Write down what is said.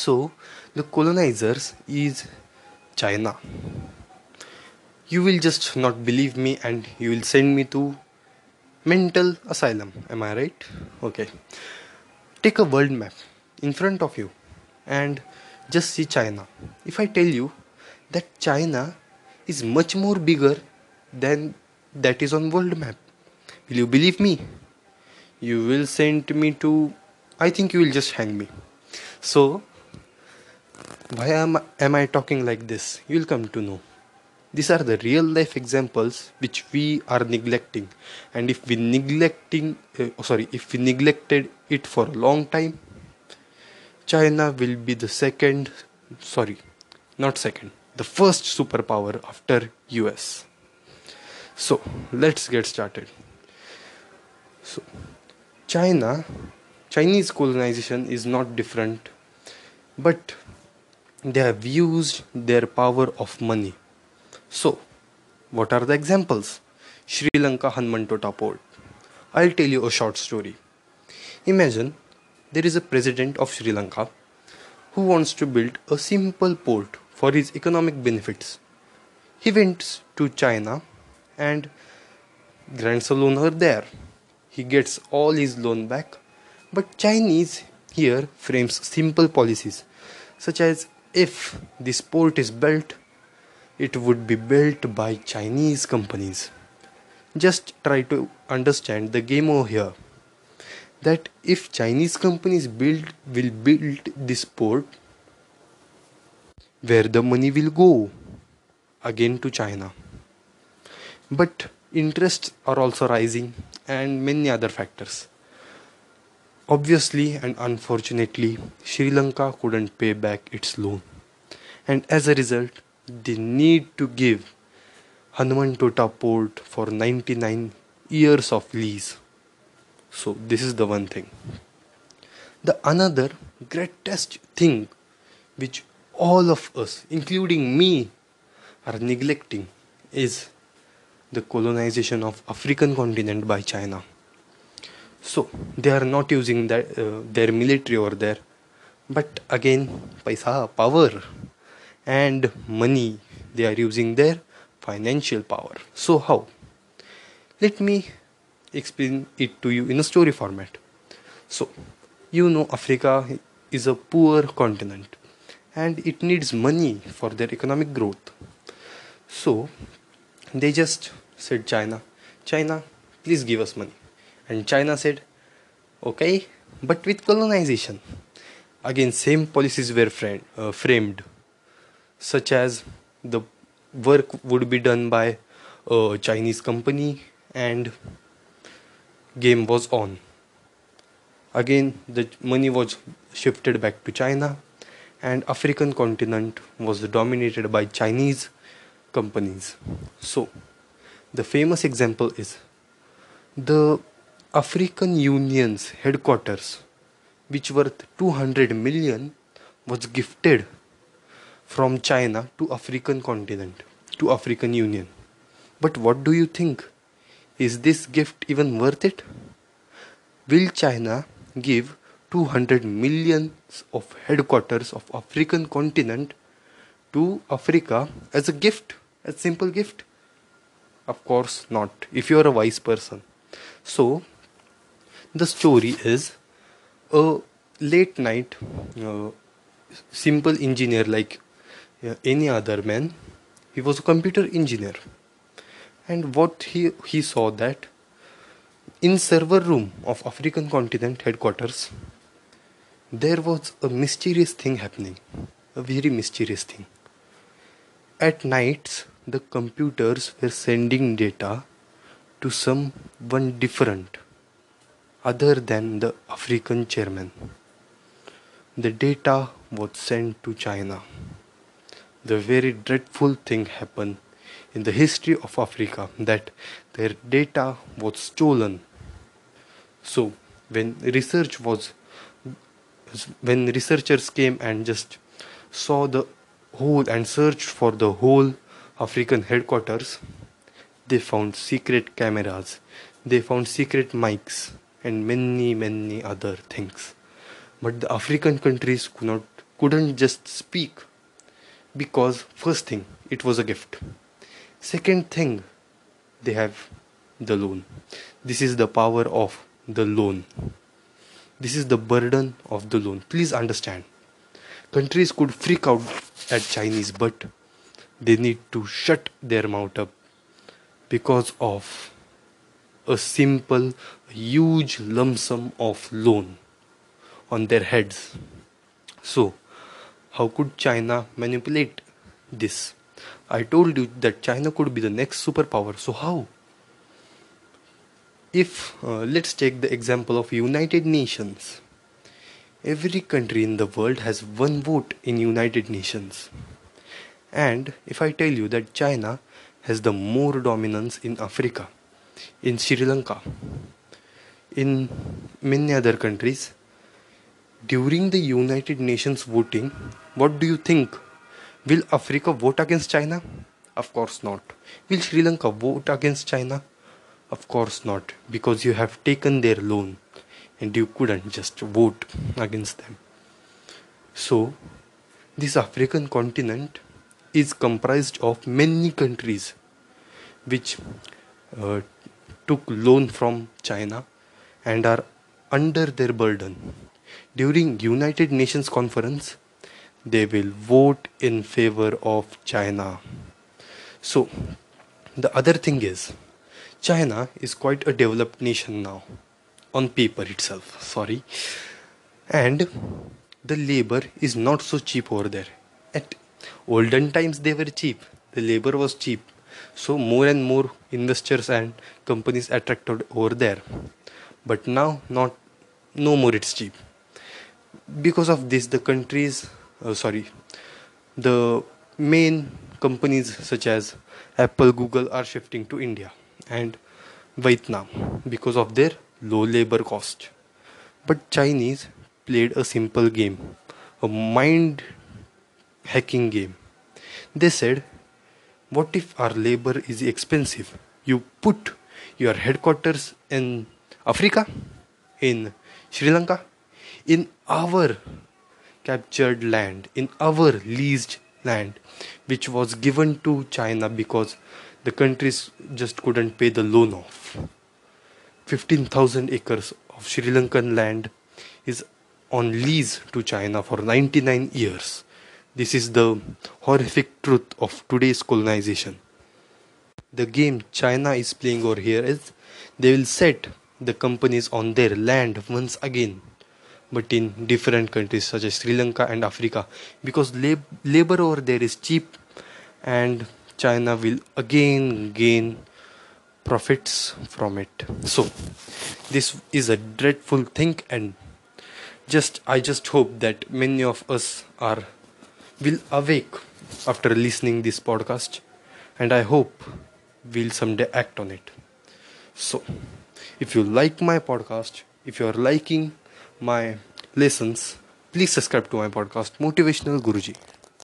So the colonizers is China. You will just not believe me and you will send me to mental asylum. Am I right? Okay. Take a world map in front of you and just see China. If I tell you that China is much more bigger than that is on world map, will you believe me? You will send me to I think you will just hang me. So why am, am I talking like this? You will come to know. These are the real life examples which we are neglecting, and if we neglecting, uh, oh, sorry, if we neglected it for a long time, China will be the second, sorry, not second, the first superpower after US. So let's get started. So China, Chinese colonization is not different, but they have used their power of money. So, what are the examples? Sri Lanka Hambantota port. I'll tell you a short story. Imagine there is a president of Sri Lanka who wants to build a simple port for his economic benefits. He went to China and grants a loan over there. He gets all his loan back, but Chinese here frames simple policies such as if this port is built, it would be built by Chinese companies. Just try to understand the game over here. That if Chinese companies build will build this port, where the money will go? Again to China. But interests are also rising and many other factors. Obviously and unfortunately, Sri Lanka couldn't pay back its loan, and as a result, they need to give Hambantota port for 99 years of lease. So, this is the one thing. The another greatest thing which all of us, including me, are neglecting is the colonization of African continent by China so they are not using that uh, their military over there. But again paisa power and money they are using their financial power. So how? Let me explain it to you in a story format. So you know africa is a poor continent and it needs money for their economic growth. So they just said china china please give us money and China said, okay, but with colonization. Again, same policies were framed, uh, framed such as the work would be done by a Chinese company and game was on. Again, the money was shifted back to China and African continent was dominated by Chinese companies. So, the famous example is the African Union's headquarters, which worth 200 million, was gifted from China to African continent, to African Union. But what do you think? Is this gift even worth it? Will China give 200 millions of headquarters of African continent to Africa as a gift, a simple gift? Of course not, if you are a wise person. So, the story is a late night uh, simple engineer like uh, any other man. He was a computer engineer. And what he he saw that in server room of african continent headquarters there was a mysterious thing happening a very mysterious thing. At nights the computers were sending data to someone different other than the African chairman. The data was sent to China. The very dreadful thing happened in the history of Africa that their data was stolen. So when research was when researchers came and just saw the whole and searched for the whole African headquarters, they found secret cameras, they found secret mics, and many many other things. But the african countries could not couldn't just speak because first thing it was a gift. Second thing they have the loan. This is the power of the loan. This is the burden of the loan. Please understand. Countries could freak out at chinese but they need to shut their mouth up because of a simple huge lump sum of loan on their heads so how could China manipulate this? I told you that China could be the next superpower. So how? If uh, let's take the example of United Nations. Every country in the world has one vote in United Nations. And if I tell you that China has the more dominance in Africa, in Sri Lanka, in many other countries, during the United Nations voting, what do you think? Will Africa vote against China? Of course not. Will Sri Lanka vote against China? Of course not, because you have taken their loan and you couldn't just vote against them. So, this African continent is comprised of many countries which uh, took loan from China and are under their burden. During United Nations conference they will vote in favor of China. So the other thing is China is quite a developed nation now on paper itself sorry. And the labor is not so cheap over there. At olden times they were cheap. The labor was cheap so more and more investors and companies attracted over there. But now not no more it's cheap. Because of this the countries uh, sorry the main companies such as apple google are shifting to india and vietnam because of their low labor cost. But chinese played a simple game a mind hacking game. They said what if our labor is expensive you put your headquarters in africa in sri lanka in our captured land, in our leased land, which was given to China because the countries just couldn't pay the loan off. 15,000 acres of Sri Lankan land is on lease to China for 99 years. This is the horrific truth of today's colonization. The game China is playing over here is they will set the companies on their land once again but in different countries such as Sri Lanka and Africa because lab- labor over there is cheap and China will again gain profits from it. So this is a dreadful thing and just I just hope that many of us are will awake after listening this podcast and I hope we'll someday act on it. So if you like my podcast, if you are liking my lessons, please subscribe to my podcast, Motivational Guruji.